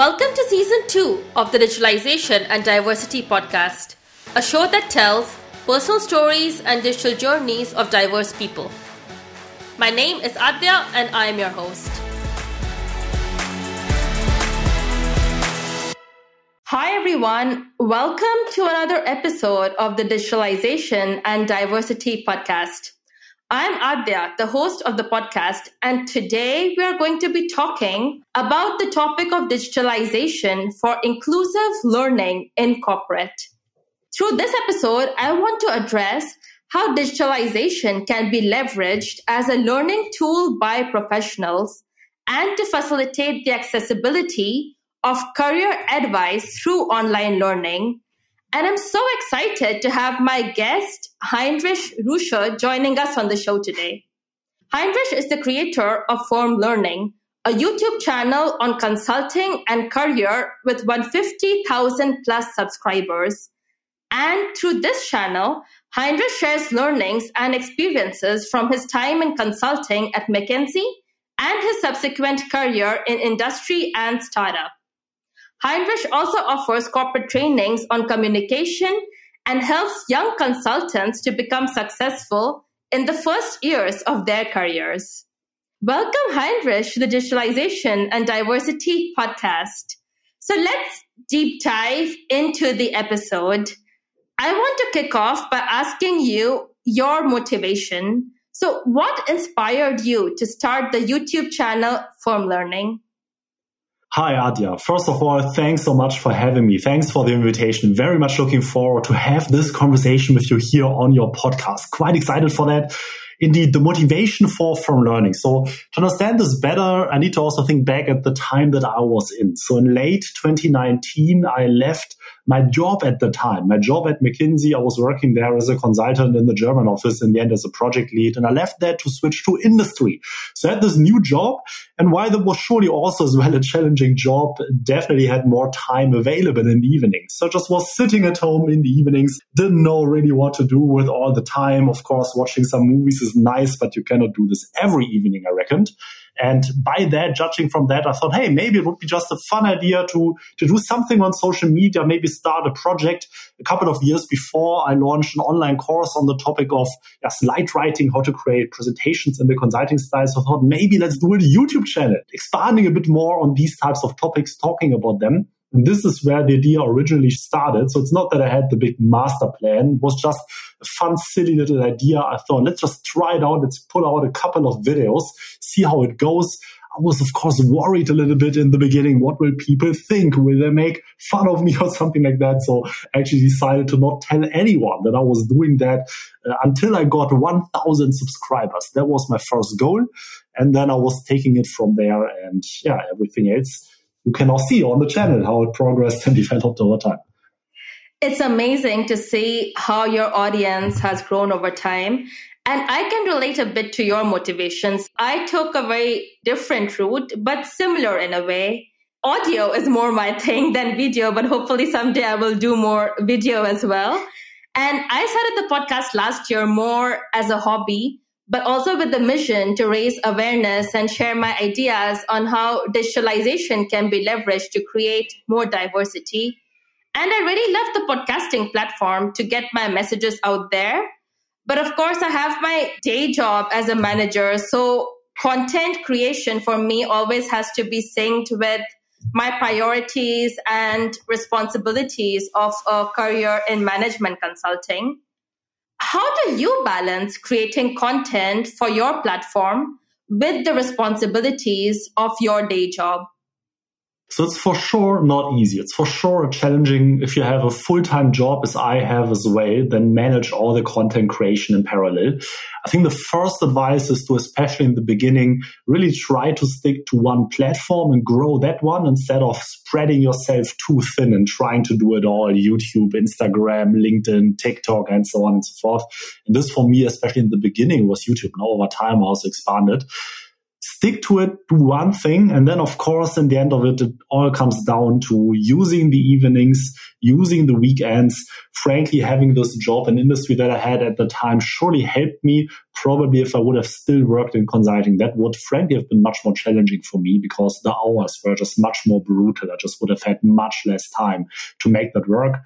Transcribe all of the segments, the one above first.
Welcome to season two of the Digitalization and Diversity podcast, a show that tells personal stories and digital journeys of diverse people. My name is Adya and I am your host. Hi, everyone. Welcome to another episode of the Digitalization and Diversity podcast. I'm Adya, the host of the podcast, and today we are going to be talking about the topic of digitalization for inclusive learning in corporate. Through this episode, I want to address how digitalization can be leveraged as a learning tool by professionals and to facilitate the accessibility of career advice through online learning and I'm so excited to have my guest, Heinrich Rusche, joining us on the show today. Heinrich is the creator of Firm Learning, a YouTube channel on consulting and career with 150,000 plus subscribers. And through this channel, Heinrich shares learnings and experiences from his time in consulting at McKinsey and his subsequent career in industry and startup. Heinrich also offers corporate trainings on communication and helps young consultants to become successful in the first years of their careers. Welcome, Heinrich, to the Digitalization and Diversity podcast. So let's deep dive into the episode. I want to kick off by asking you your motivation. So, what inspired you to start the YouTube channel Firm Learning? Hi, Adya. First of all, thanks so much for having me. Thanks for the invitation. Very much looking forward to have this conversation with you here on your podcast. Quite excited for that. Indeed, the motivation for Firm Learning. So to understand this better, I need to also think back at the time that I was in. So in late 2019, I left my job at the time, my job at McKinsey, I was working there as a consultant in the German office in the end as a project lead. And I left that to switch to industry. So I had this new job. And while that was surely also as well a challenging job, definitely had more time available in the evenings. So I just was sitting at home in the evenings, didn't know really what to do with all the time. Of course, watching some movies is nice, but you cannot do this every evening, I reckoned. And by that, judging from that, I thought, hey, maybe it would be just a fun idea to, to do something on social media, maybe start a project. A couple of years before, I launched an online course on the topic of yeah, slide writing, how to create presentations in the consulting style. So I thought, maybe let's do a YouTube channel, expanding a bit more on these types of topics, talking about them. And this is where the idea originally started. So it's not that I had the big master plan. It was just a fun, silly little idea. I thought, let's just try it out. Let's pull out a couple of videos, see how it goes. I was, of course, worried a little bit in the beginning. What will people think? Will they make fun of me or something like that? So I actually decided to not tell anyone that I was doing that uh, until I got 1000 subscribers. That was my first goal. And then I was taking it from there and yeah, everything else you can now see on the channel how it progressed and developed over time. It's amazing to see how your audience has grown over time. And I can relate a bit to your motivations. I took a very different route, but similar in a way. Audio is more my thing than video, but hopefully someday I will do more video as well. And I started the podcast last year more as a hobby but also with the mission to raise awareness and share my ideas on how digitalization can be leveraged to create more diversity. And I really love the podcasting platform to get my messages out there. But of course, I have my day job as a manager. So content creation for me always has to be synced with my priorities and responsibilities of a career in management consulting. How do you balance creating content for your platform with the responsibilities of your day job? So it's for sure not easy. It's for sure challenging if you have a full-time job as I have as well, then manage all the content creation in parallel. I think the first advice is to, especially in the beginning, really try to stick to one platform and grow that one instead of spreading yourself too thin and trying to do it all YouTube, Instagram, LinkedIn, TikTok, and so on and so forth. And this for me, especially in the beginning, was YouTube. Now over time, I also expanded stick to it, do one thing. And then, of course, in the end of it, it all comes down to using the evenings, using the weekends. Frankly, having this job and industry that I had at the time surely helped me. Probably if I would have still worked in consulting, that would frankly have been much more challenging for me because the hours were just much more brutal. I just would have had much less time to make that work.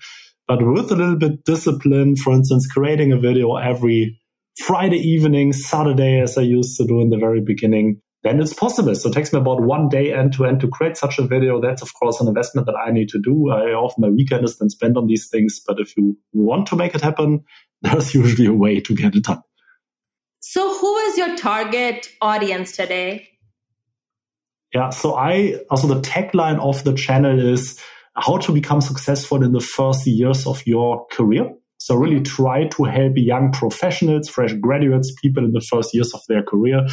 But with a little bit discipline, for instance, creating a video every Friday evening, Saturday, as I used to do in the very beginning, then it's possible. So it takes me about one day end to end to create such a video. That's of course an investment that I need to do. I often my weekend is then spent on these things. But if you want to make it happen, there's usually a way to get it done. So who is your target audience today? Yeah, so I also the tagline of the channel is how to become successful in the first years of your career. So really try to help young professionals, fresh graduates, people in the first years of their career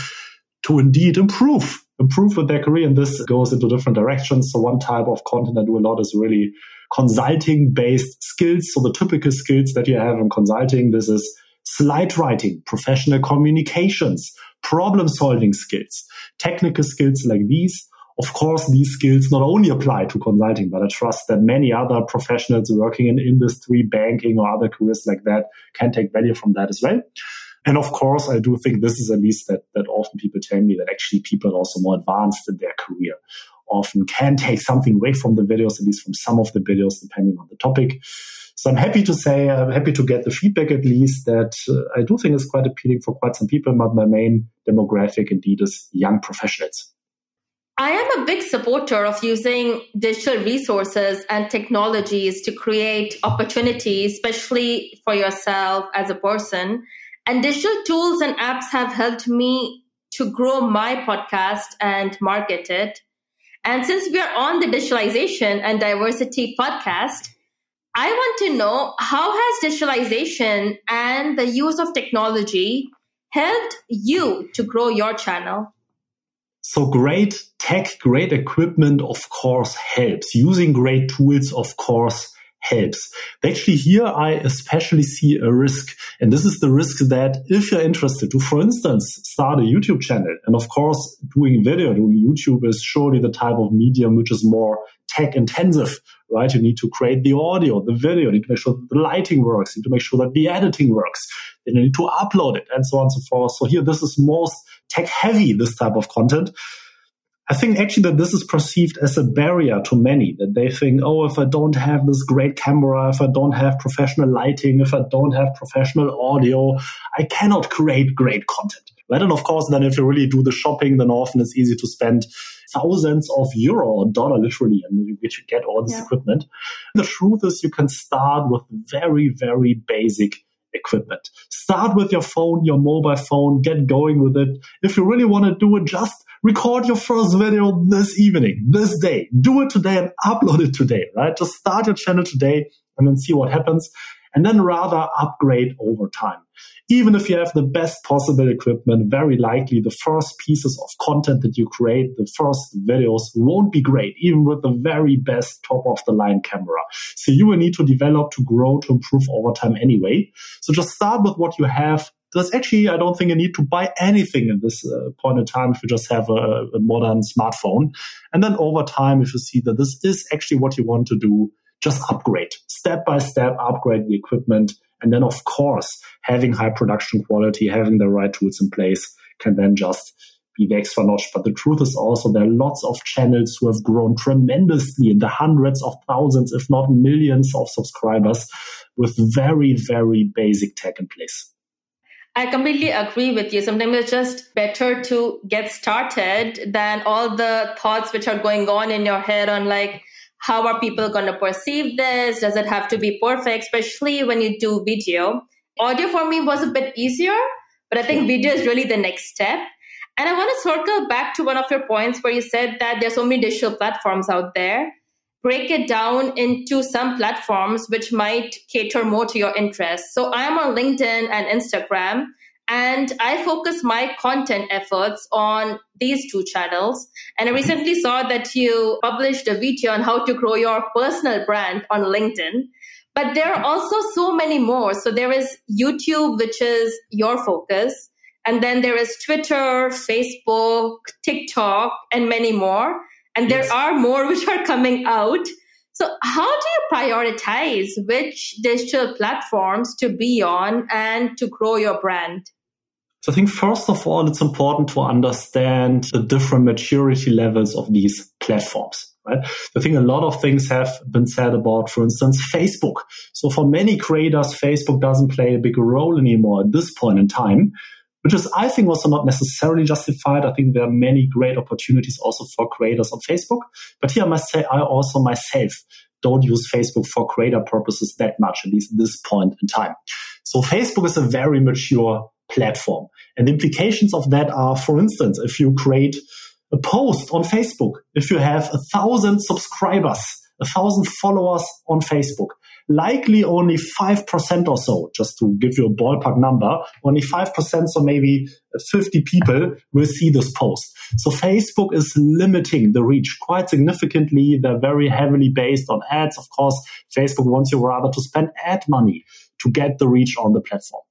to indeed improve, improve with their career. And this goes into different directions. So one type of content I do a lot is really consulting based skills. So the typical skills that you have in consulting, this is slide writing, professional communications, problem solving skills, technical skills like these of course, these skills not only apply to consulting, but I trust that many other professionals working in industry, banking, or other careers like that can take value from that as well. And of course, I do think this is at least that, that often people tell me that actually people are also more advanced in their career often can take something away from the videos, at least from some of the videos, depending on the topic. So I'm happy to say, I'm happy to get the feedback at least that uh, I do think is quite appealing for quite some people, but my main demographic indeed is young professionals. I am a big supporter of using digital resources and technologies to create opportunities, especially for yourself as a person. And digital tools and apps have helped me to grow my podcast and market it. And since we are on the digitalization and diversity podcast, I want to know how has digitalization and the use of technology helped you to grow your channel? So great tech, great equipment, of course, helps. Using great tools, of course, helps. Actually, here I especially see a risk. And this is the risk that if you're interested to, for instance, start a YouTube channel, and of course, doing video, doing YouTube is surely the type of medium which is more tech intensive, right? You need to create the audio, the video, you need to make sure the lighting works, you need to make sure that the editing works, then you need to upload it, and so on and so forth. So here, this is most tech heavy, this type of content. I think actually that this is perceived as a barrier to many, that they think, oh, if I don't have this great camera, if I don't have professional lighting, if I don't have professional audio, I cannot create great content. Right? And of course, then if you really do the shopping, then often it's easy to spend thousands of euro or dollar literally and you to get all this yeah. equipment. The truth is you can start with very, very basic equipment. Start with your phone, your mobile phone, get going with it. If you really want to do it, just record your first video this evening, this day. Do it today and upload it today, right? Just start your channel today and then see what happens and then rather upgrade over time. Even if you have the best possible equipment, very likely the first pieces of content that you create, the first videos won't be great, even with the very best top of the line camera. So you will need to develop, to grow, to improve over time anyway. So just start with what you have. There's actually, I don't think you need to buy anything in this uh, point in time if you just have a, a modern smartphone. And then over time, if you see that this is actually what you want to do, just upgrade step by step, upgrade the equipment. And then, of course, having high production quality, having the right tools in place can then just be the extra notch. But the truth is also there are lots of channels who have grown tremendously in the hundreds of thousands, if not millions of subscribers with very, very basic tech in place. I completely agree with you. Sometimes it's just better to get started than all the thoughts which are going on in your head on like, how are people going to perceive this? Does it have to be perfect, especially when you do video? Audio for me was a bit easier, but I think video is really the next step. And I want to circle back to one of your points where you said that there's so many digital platforms out there. Break it down into some platforms which might cater more to your interests. So I'm on LinkedIn and Instagram. And I focus my content efforts on these two channels. And I recently saw that you published a video on how to grow your personal brand on LinkedIn. But there are also so many more. So there is YouTube, which is your focus. And then there is Twitter, Facebook, TikTok, and many more. And yes. there are more which are coming out. So, how do you prioritize which digital platforms to be on and to grow your brand? So I think first of all, it's important to understand the different maturity levels of these platforms. Right? I think a lot of things have been said about, for instance, Facebook. So for many creators, Facebook doesn't play a big role anymore at this point in time, which is, I think, also not necessarily justified. I think there are many great opportunities also for creators on Facebook. But here I must say, I also myself don't use Facebook for creator purposes that much, at least at this point in time. So Facebook is a very mature platform. And the implications of that are, for instance, if you create a post on Facebook, if you have a thousand subscribers, a thousand followers on Facebook, likely only 5% or so, just to give you a ballpark number, only 5%, so maybe 50 people will see this post. So Facebook is limiting the reach quite significantly. They're very heavily based on ads. Of course, Facebook wants you rather to spend ad money to get the reach on the platform.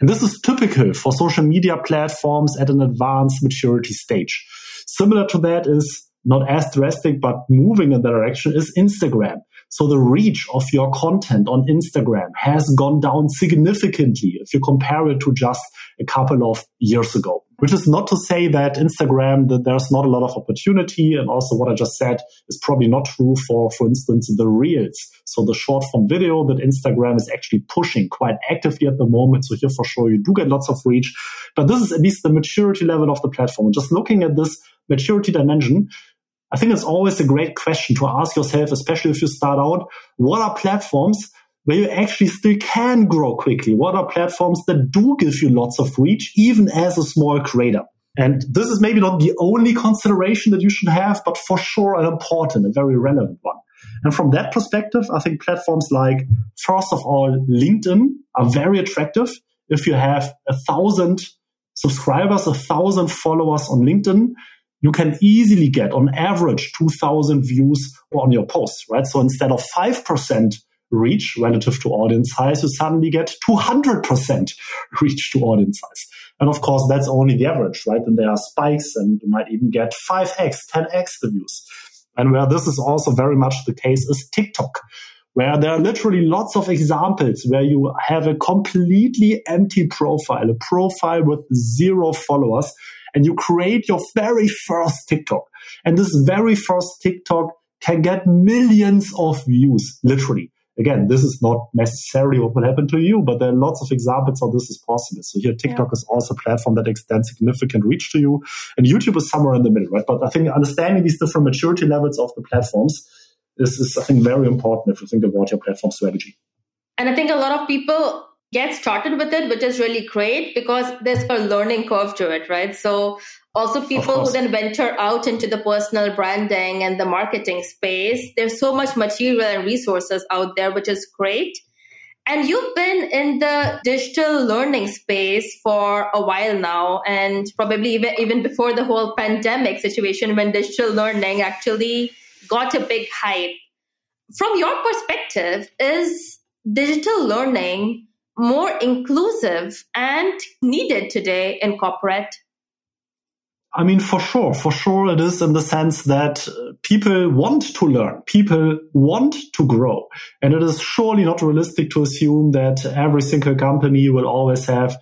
And this is typical for social media platforms at an advanced maturity stage. Similar to that is not as drastic, but moving in that direction is Instagram. So the reach of your content on Instagram has gone down significantly if you compare it to just a couple of years ago. Which is not to say that Instagram, that there's not a lot of opportunity. And also what I just said is probably not true for, for instance, the reels. So the short form video that Instagram is actually pushing quite actively at the moment. So here for sure you do get lots of reach. But this is at least the maturity level of the platform. Just looking at this maturity dimension, I think it's always a great question to ask yourself, especially if you start out, what are platforms where you actually still can grow quickly? What are platforms that do give you lots of reach, even as a small creator? And this is maybe not the only consideration that you should have, but for sure an important, a very relevant one. And from that perspective, I think platforms like, first of all, LinkedIn are very attractive. If you have a thousand subscribers, a thousand followers on LinkedIn, you can easily get on average 2000 views on your posts, right? So instead of 5% reach relative to audience size, you suddenly get 200% reach to audience size. And of course, that's only the average, right? And there are spikes and you might even get 5x, 10x the views. And where this is also very much the case is TikTok, where there are literally lots of examples where you have a completely empty profile, a profile with zero followers, and you create your very first TikTok. And this very first TikTok can get millions of views, literally. Again, this is not necessarily what will happen to you, but there are lots of examples how this is possible. So here, TikTok yeah. is also a platform that extends significant reach to you, and YouTube is somewhere in the middle, right? But I think understanding these different maturity levels of the platforms is, is I think, very important if you think about your platform strategy. And I think a lot of people get started with it, which is really great because there's a learning curve to it, right? So also people who then venture out into the personal branding and the marketing space there's so much material and resources out there which is great. And you've been in the digital learning space for a while now and probably even, even before the whole pandemic situation when digital learning actually got a big hype. From your perspective is digital learning more inclusive and needed today in corporate I mean, for sure, for sure it is in the sense that uh, people want to learn, people want to grow. And it is surely not realistic to assume that every single company will always have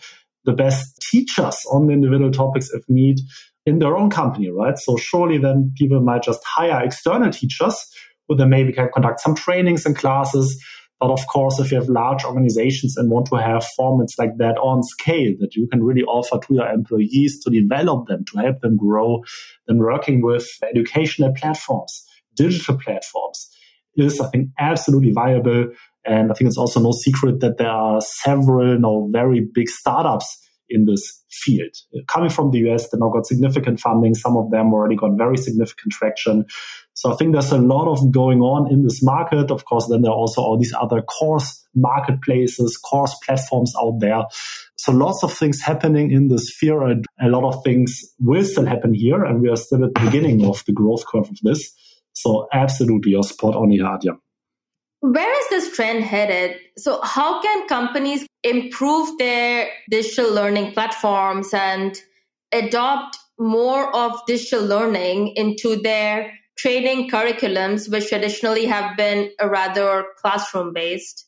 the best teachers on the individual topics if need in their own company, right? So surely then people might just hire external teachers who then maybe can conduct some trainings and classes but of course, if you have large organizations and want to have formats like that on scale that you can really offer to your employees to develop them, to help them grow, then working with educational platforms, digital platforms is, I think, absolutely viable. And I think it's also no secret that there are several you know, very big startups in this field. Coming from the US, they now got significant funding. Some of them already got very significant traction. So I think there's a lot of going on in this market. Of course, then there are also all these other course marketplaces, course platforms out there. So lots of things happening in this sphere and a lot of things will still happen here. And we are still at the beginning of the growth curve of this. So absolutely, you're spot on here, Adya. where is this trend headed? So, how can companies improve their digital learning platforms and adopt more of digital learning into their training curriculums, which traditionally have been rather classroom based?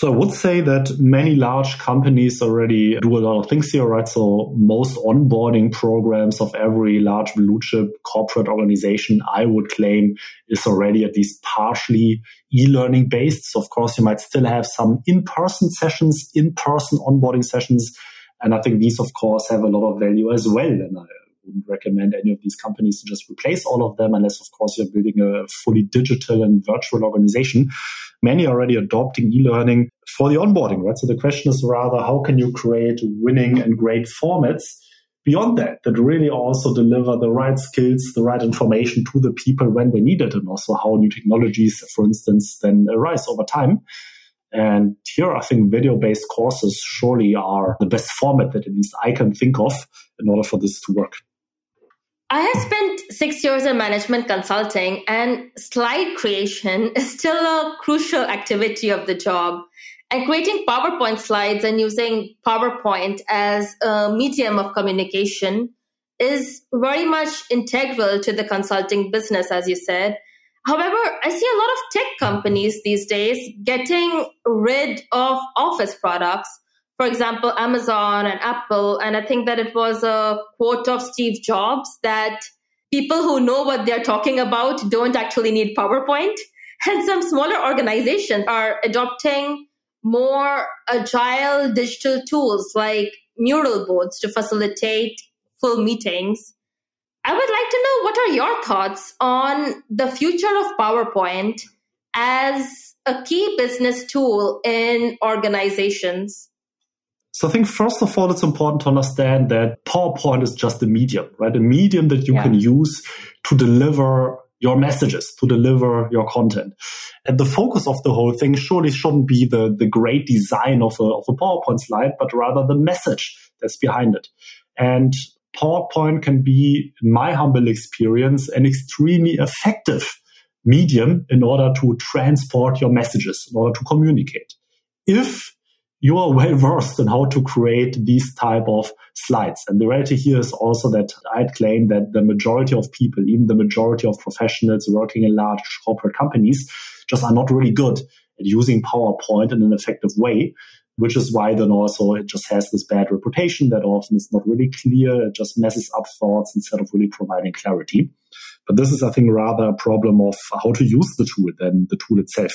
So I would say that many large companies already do a lot of things here, right? So most onboarding programs of every large blue chip corporate organization, I would claim is already at least partially e-learning based. So of course you might still have some in-person sessions, in-person onboarding sessions. And I think these of course have a lot of value as well. And I wouldn't recommend any of these companies to just replace all of them unless of course you're building a fully digital and virtual organization many already adopting e-learning for the onboarding, right? So the question is rather, how can you create winning and great formats beyond that, that really also deliver the right skills, the right information to the people when they need it, and also how new technologies, for instance, then arise over time. And here, I think video based courses surely are the best format that at least I can think of in order for this to work. I have spent six years in management consulting, and slide creation is still a crucial activity of the job. And creating PowerPoint slides and using PowerPoint as a medium of communication is very much integral to the consulting business, as you said. However, I see a lot of tech companies these days getting rid of office products for example, Amazon and Apple. And I think that it was a quote of Steve Jobs that people who know what they're talking about don't actually need PowerPoint. And some smaller organizations are adopting more agile digital tools like Miro boards to facilitate full meetings. I would like to know what are your thoughts on the future of PowerPoint as a key business tool in organizations? So I think first of all, it's important to understand that PowerPoint is just a medium, right? A medium that you yeah. can use to deliver your messages, to deliver your content. And the focus of the whole thing surely shouldn't be the, the great design of a, of a PowerPoint slide, but rather the message that's behind it. And PowerPoint can be, in my humble experience, an extremely effective medium in order to transport your messages, in order to communicate. If you are well versed in how to create these type of slides. And the reality here is also that I'd claim that the majority of people, even the majority of professionals working in large corporate companies, just are not really good at using PowerPoint in an effective way, which is why then also it just has this bad reputation that often is not really clear. It just messes up thoughts instead of really providing clarity. But this is, I think, rather a problem of how to use the tool than the tool itself.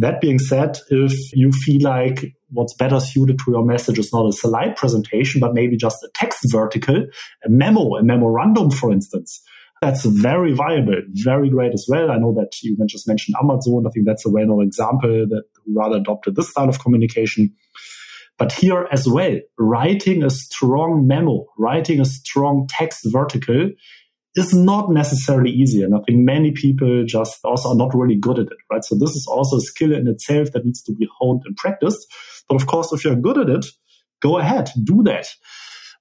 That being said, if you feel like what's better suited to your message is not a slide presentation, but maybe just a text vertical, a memo, a memorandum, for instance, that's very viable, very great as well. I know that you just mentioned Amazon. I think that's a well-known example that rather adopted this style of communication. But here as well, writing a strong memo, writing a strong text vertical is not necessarily easy. And I think many people just also are not really good at it, right? So this is also a skill in itself that needs to be honed and practiced. But of course, if you're good at it, go ahead, do that.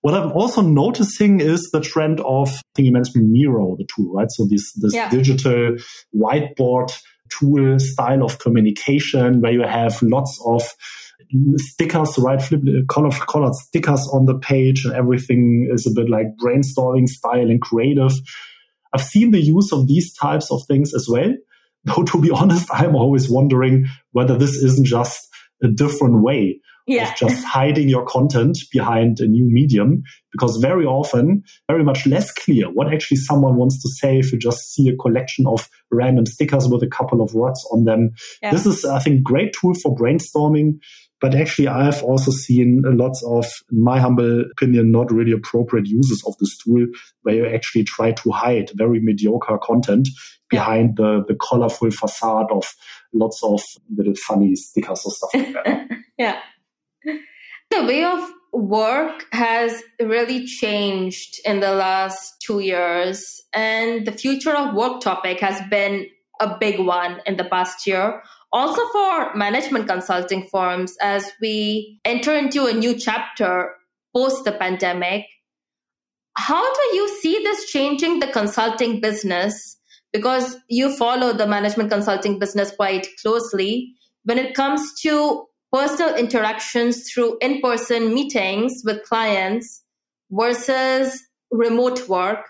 What I'm also noticing is the trend of, I think you mentioned Miro, the tool, right? So this, this yeah. digital whiteboard tool style of communication where you have lots of stickers, right? Flip uh, color colored stickers on the page, and everything is a bit like brainstorming style and creative. I've seen the use of these types of things as well. Though to be honest, I'm always wondering whether this isn't just a different way yeah. of just hiding your content behind a new medium because very often very much less clear what actually someone wants to say if you just see a collection of random stickers with a couple of words on them yeah. this is i think great tool for brainstorming but actually, I've also seen uh, lots of, in my humble opinion, not really appropriate uses of this tool where you actually try to hide very mediocre content behind yeah. the, the colorful facade of lots of little funny stickers or stuff like that. yeah. The way of work has really changed in the last two years, and the future of work topic has been a big one in the past year also for management consulting firms as we enter into a new chapter post the pandemic. How do you see this changing the consulting business? because you follow the management consulting business quite closely. When it comes to personal interactions through in person meetings with clients versus remote work,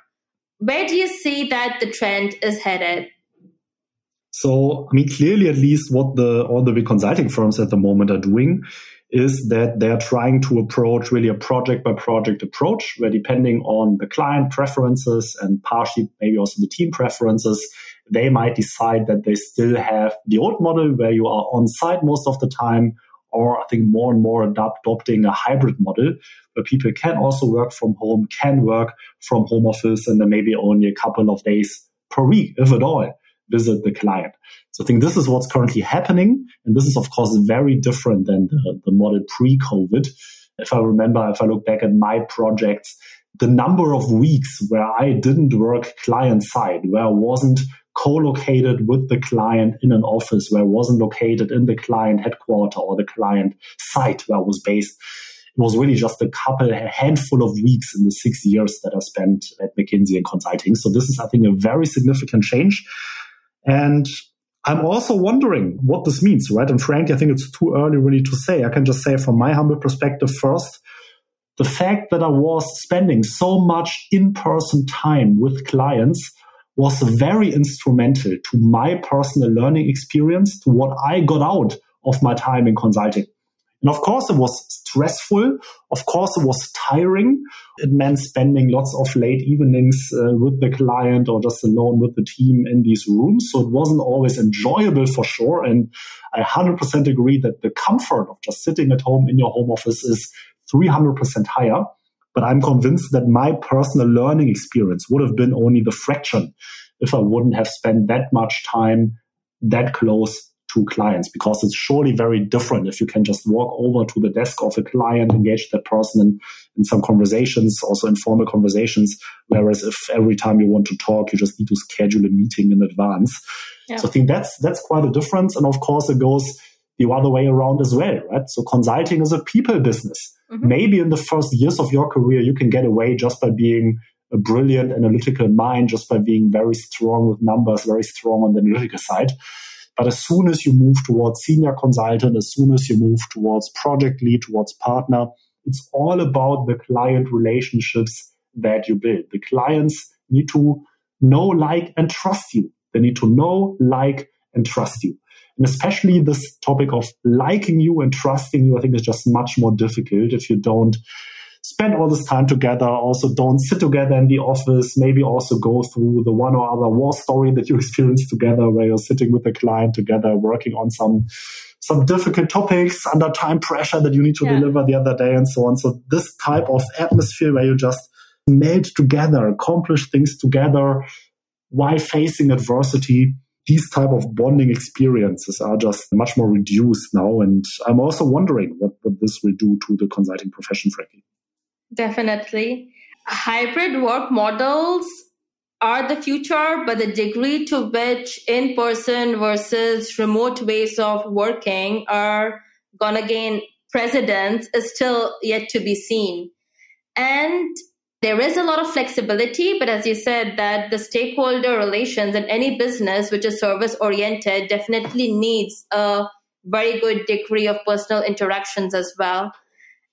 where do you see that the trend is headed? So, I mean, clearly, at least what the all the big consulting firms at the moment are doing is that they're trying to approach really a project by project approach, where depending on the client preferences and partially maybe also the team preferences, they might decide that they still have the old model where you are on site most of the time, or I think more and more adopting a hybrid model where people can also work from home, can work from home office, and then maybe only a couple of days per week, if at all, visit the client. So I think this is what's currently happening. And this is, of course, very different than the, the model pre COVID. If I remember, if I look back at my projects, the number of weeks where I didn't work client side, where I wasn't co-located with the client in an office, where I wasn't located in the client headquarter or the client site where I was based, it was really just a couple, a handful of weeks in the six years that I spent at McKinsey and consulting. So this is, I think, a very significant change. And I'm also wondering what this means, right? And frankly, I think it's too early really to say. I can just say from my humble perspective first, the fact that I was spending so much in person time with clients was very instrumental to my personal learning experience, to what I got out of my time in consulting. And of course, it was stressful. Of course, it was tiring. It meant spending lots of late evenings uh, with the client or just alone with the team in these rooms. So it wasn't always enjoyable for sure. And I 100% agree that the comfort of just sitting at home in your home office is 300% higher. But I'm convinced that my personal learning experience would have been only the fraction if I wouldn't have spent that much time that close to clients because it's surely very different if you can just walk over to the desk of a client, engage that person in, in some conversations, also informal conversations. Whereas if every time you want to talk, you just need to schedule a meeting in advance. Yeah. So I think that's that's quite a difference. And of course it goes the other way around as well, right? So consulting is a people business. Mm-hmm. Maybe in the first years of your career, you can get away just by being a brilliant analytical mind, just by being very strong with numbers, very strong on the analytical side. But as soon as you move towards senior consultant, as soon as you move towards project lead, towards partner, it's all about the client relationships that you build. The clients need to know, like, and trust you. They need to know, like, and trust you. And especially this topic of liking you and trusting you, I think is just much more difficult if you don't spend all this time together. Also, don't sit together in the office. Maybe also go through the one or other war story that you experienced together, where you're sitting with a client together, working on some some difficult topics under time pressure that you need to yeah. deliver the other day, and so on. So this type of atmosphere where you just meld together, accomplish things together while facing adversity these type of bonding experiences are just much more reduced now. And I'm also wondering what, what this will do to the consulting profession, frankly. Definitely. Hybrid work models are the future, but the degree to which in person versus remote ways of working are going to gain precedence is still yet to be seen. And there is a lot of flexibility, but as you said, that the stakeholder relations in any business which is service oriented definitely needs a very good degree of personal interactions as well.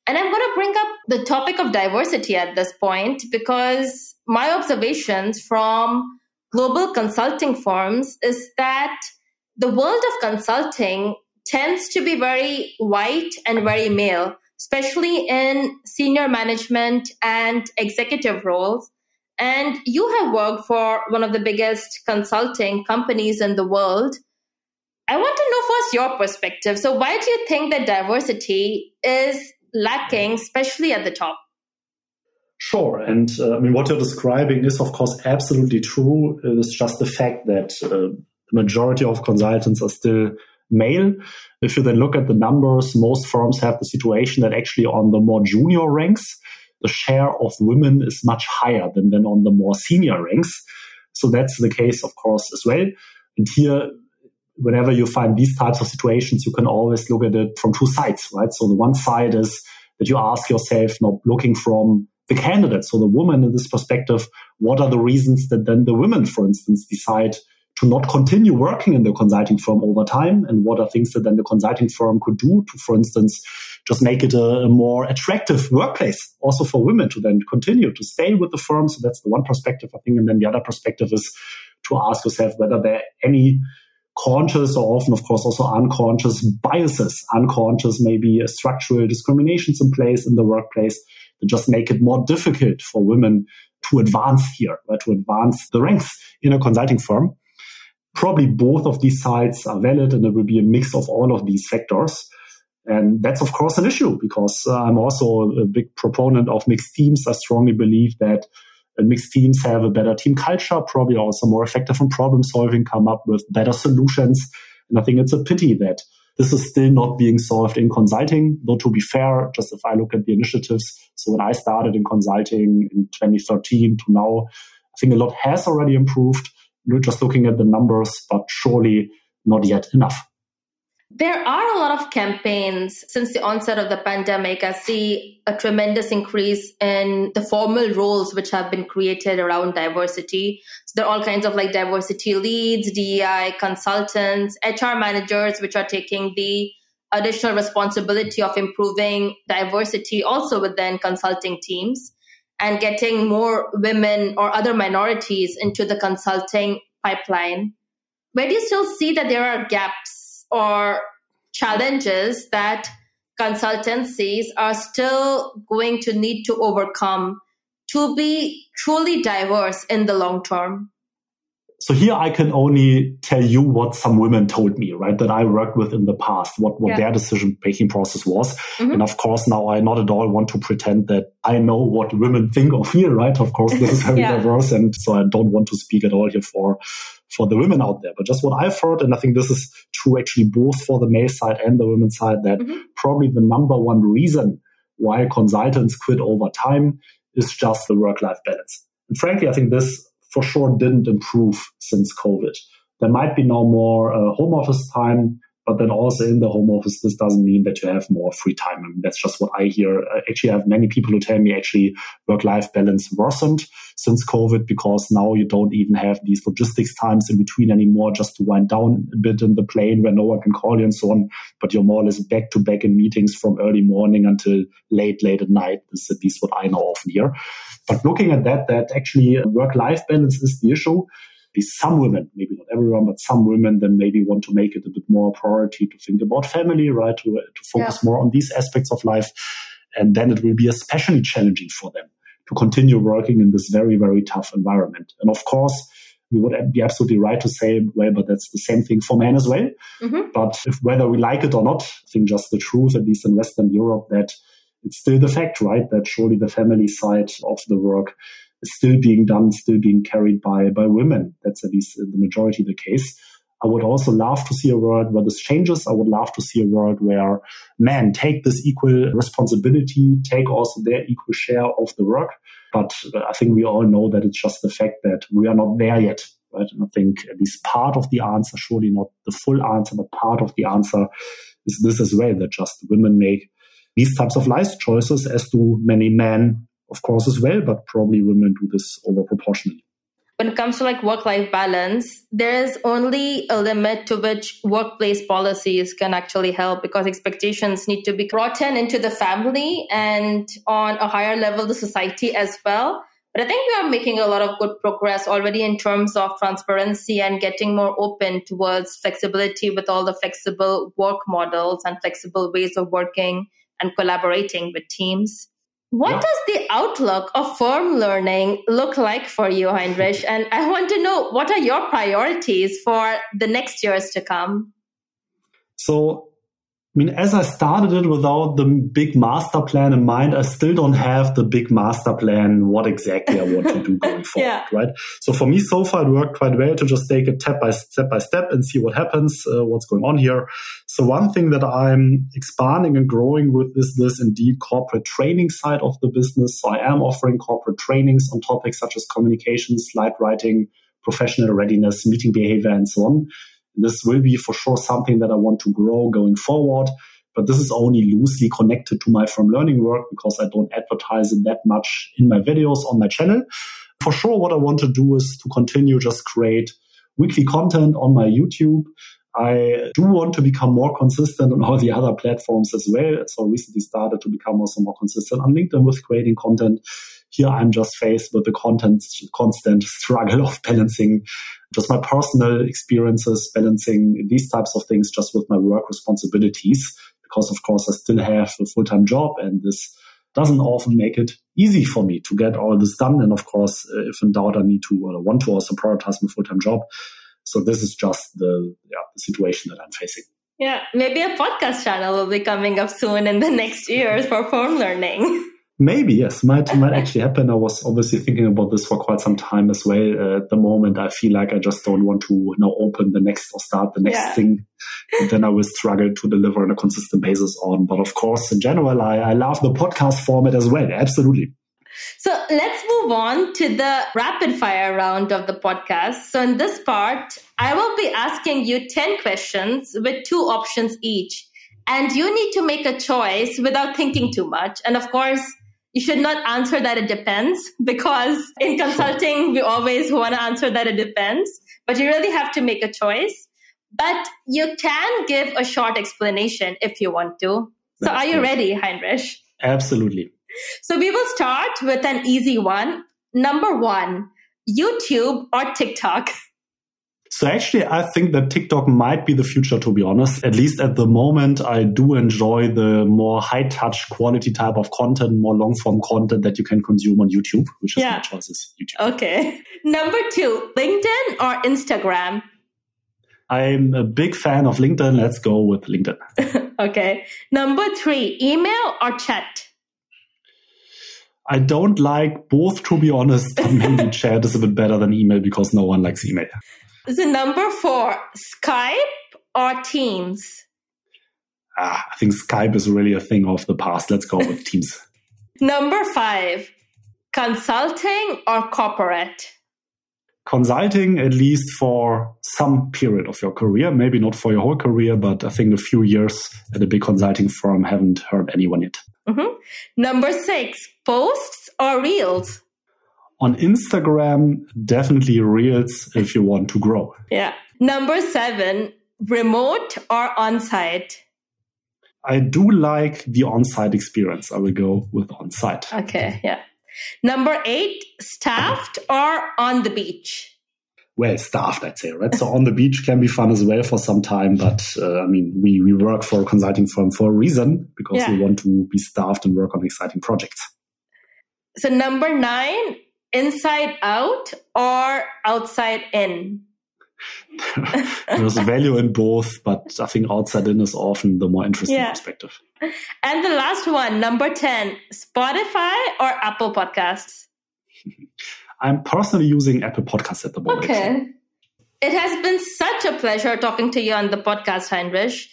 And I'm going to bring up the topic of diversity at this point because my observations from global consulting firms is that the world of consulting tends to be very white and very male, especially in senior management and executive roles. And you have worked for one of the biggest consulting companies in the world. I want to know first your perspective. So, why do you think that diversity is lacking, especially at the top. Sure. And uh, I mean, what you're describing is, of course, absolutely true. It's just the fact that uh, the majority of consultants are still male. If you then look at the numbers, most firms have the situation that actually on the more junior ranks, the share of women is much higher than, than on the more senior ranks. So that's the case, of course, as well. And here, whenever you find these types of situations, you can always look at it from two sides, right? So the one side is that you ask yourself, not looking from the candidate, so the woman in this perspective, what are the reasons that then the women, for instance, decide to not continue working in the consulting firm over time? And what are things that then the consulting firm could do to, for instance, just make it a, a more attractive workplace also for women to then continue to stay with the firm? So that's the one perspective, I think. And then the other perspective is to ask yourself whether there are any conscious or often, of course, also unconscious biases, unconscious maybe structural discriminations in place in the workplace that just make it more difficult for women to advance here, right, to advance the ranks in a consulting firm. Probably both of these sides are valid and it will be a mix of all of these factors. And that's, of course, an issue because uh, I'm also a big proponent of mixed teams. I strongly believe that uh, mixed teams have a better team culture, probably also more effective in problem solving, come up with better solutions. And I think it's a pity that this is still not being solved in consulting. Though to be fair, just if I look at the initiatives, so when I started in consulting in 2013 to now, I think a lot has already improved. You're just looking at the numbers, but surely not yet enough. There are a lot of campaigns since the onset of the pandemic. I see a tremendous increase in the formal roles which have been created around diversity. So there are all kinds of like diversity leads, DEI consultants, HR managers, which are taking the additional responsibility of improving diversity also within consulting teams and getting more women or other minorities into the consulting pipeline. Where do you still see that there are gaps or challenges that consultancies are still going to need to overcome to be truly diverse in the long term? So here I can only tell you what some women told me, right? That I worked with in the past, what, what yeah. their decision making process was. Mm-hmm. And of course, now I not at all want to pretend that I know what women think of here, right? Of course, this is very yeah. diverse. And so I don't want to speak at all here for, for the women out there. But just what I've heard, and I think this is true actually both for the male side and the women's side, that mm-hmm. probably the number one reason why consultants quit over time is just the work life balance. And frankly, I think this for sure didn't improve since COVID. There might be now more uh, home office time, but then also in the home office, this doesn't mean that you have more free time. I mean, that's just what I hear. Uh, actually, I have many people who tell me actually work life balance worsened since COVID because now you don't even have these logistics times in between anymore just to wind down a bit in the plane where no one can call you and so on. But you're more or less back to back in meetings from early morning until late, late at night. This is at least what I know often here. But looking at that, that actually work life balance is the issue some women, maybe not everyone, but some women then maybe want to make it a bit more priority to think about family, right? To, to focus yeah. more on these aspects of life. And then it will be especially challenging for them to continue working in this very, very tough environment. And of course, we would be absolutely right to say, well, but that's the same thing for men as well. Mm-hmm. But if, whether we like it or not, I think just the truth, at least in Western Europe, that it's still the fact, right? That surely the family side of the work still being done, still being carried by, by women. That's at least uh, the majority of the case. I would also love to see a world where this changes. I would love to see a world where men take this equal responsibility, take also their equal share of the work. But uh, I think we all know that it's just the fact that we are not there yet. Right? And I think at least part of the answer, surely not the full answer, but part of the answer is this as well, that just women make these types of life choices as do many men of course, as well, but probably women do this over proportionally. When it comes to like work life balance, there is only a limit to which workplace policies can actually help because expectations need to be brought in into the family and on a higher level, the society as well. But I think we are making a lot of good progress already in terms of transparency and getting more open towards flexibility with all the flexible work models and flexible ways of working and collaborating with teams. What yeah. does the outlook of firm learning look like for you, Heinrich? And I want to know what are your priorities for the next years to come? So I mean, as I started it without the big master plan in mind, I still don't have the big master plan, what exactly I want to do going forward, yeah. right? So for me, so far, it worked quite well to just take it step by step by step and see what happens, uh, what's going on here. So one thing that I'm expanding and growing with is this indeed corporate training side of the business. So I am offering corporate trainings on topics such as communication, slide writing, professional readiness, meeting behavior, and so on. This will be for sure something that I want to grow going forward. but this is only loosely connected to my firm learning work because I don't advertise it that much in my videos on my channel. For sure, what I want to do is to continue just create weekly content on my YouTube. I do want to become more consistent on all the other platforms as well. So I recently started to become also more consistent on LinkedIn with creating content. Here I'm just faced with the content constant struggle of balancing just my personal experiences, balancing these types of things just with my work responsibilities. Because of course I still have a full-time job and this doesn't often make it easy for me to get all this done. And of course, uh, if in doubt, I need to or want to also prioritize my full-time job. So this is just the, yeah, the situation that I'm facing. Yeah, maybe a podcast channel will be coming up soon in the next years for Firm Learning. Maybe yes, might might actually happen. I was obviously thinking about this for quite some time as well. Uh, at the moment, I feel like I just don't want to now open the next or start the next yeah. thing, and then I will struggle to deliver on a consistent basis on. But of course, in general, I, I love the podcast format as well. Absolutely. So let's move on to the rapid fire round of the podcast. So in this part, I will be asking you 10 questions with two options each. And you need to make a choice without thinking too much. And of course, you should not answer that it depends because in consulting, we always want to answer that it depends, but you really have to make a choice. But you can give a short explanation if you want to. So That's are you ready, Heinrich? Absolutely. So we will start with an easy one. Number one, YouTube or TikTok? So actually, I think that TikTok might be the future, to be honest. At least at the moment, I do enjoy the more high touch quality type of content, more long form content that you can consume on YouTube, which is yeah. my choice is YouTube. Okay. Number two, LinkedIn or Instagram? I'm a big fan of LinkedIn. Let's go with LinkedIn. okay. Number three, email or chat? I don't like both, to be honest, maybe chat is a bit better than email because no one likes email. The number four Skype or Teams? Ah, I think Skype is really a thing of the past. Let's go with Teams. number five, consulting or corporate? Consulting, at least for some period of your career, maybe not for your whole career, but I think a few years at a big consulting firm haven't hurt anyone yet. Mm-hmm. Number six, posts or reels? on Instagram, definitely Reels if you want to grow. Yeah. Number seven, remote or on site? I do like the on site experience. I will go with on site. Okay. Yeah. Number eight, staffed or on the beach? Well, staffed, I'd say, right? so on the beach can be fun as well for some time, but uh, I mean, we, we work for a consulting firm for a reason because yeah. we want to be staffed and work on exciting projects. So number nine, inside out or outside in? There's value in both, but I think outside in is often the more interesting yeah. perspective. And the last one, number 10, Spotify or Apple Podcasts? I'm personally using Apple Podcasts at the moment. Okay. It has been such a pleasure talking to you on the podcast, Heinrich.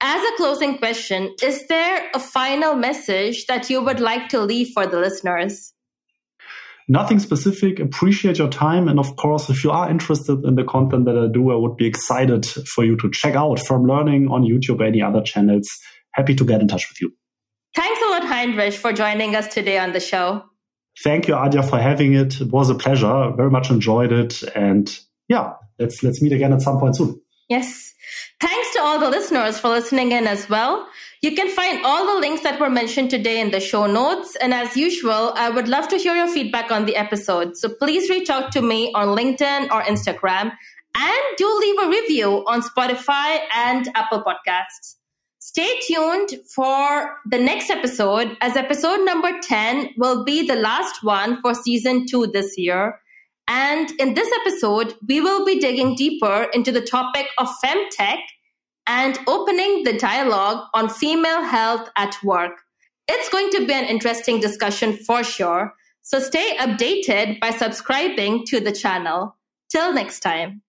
As a closing question, is there a final message that you would like to leave for the listeners? Nothing specific. Appreciate your time. And of course, if you are interested in the content that I do, I would be excited for you to check out Firm Learning on YouTube, or any other channels. Happy to get in touch with you. Thanks a lot, Heinrich, for joining us today on the show. Thank you, Adja, for having it. It was a pleasure. Very much enjoyed it. And yeah, let's let's meet again at some point soon. Yes. To all the listeners for listening in as well. You can find all the links that were mentioned today in the show notes. And as usual, I would love to hear your feedback on the episode. So please reach out to me on LinkedIn or Instagram and do leave a review on Spotify and Apple Podcasts. Stay tuned for the next episode as episode number 10 will be the last one for season two this year. And in this episode, we will be digging deeper into the topic of femtech and opening the dialogue on female health at work. It's going to be an interesting discussion for sure. So stay updated by subscribing to the channel. Till next time.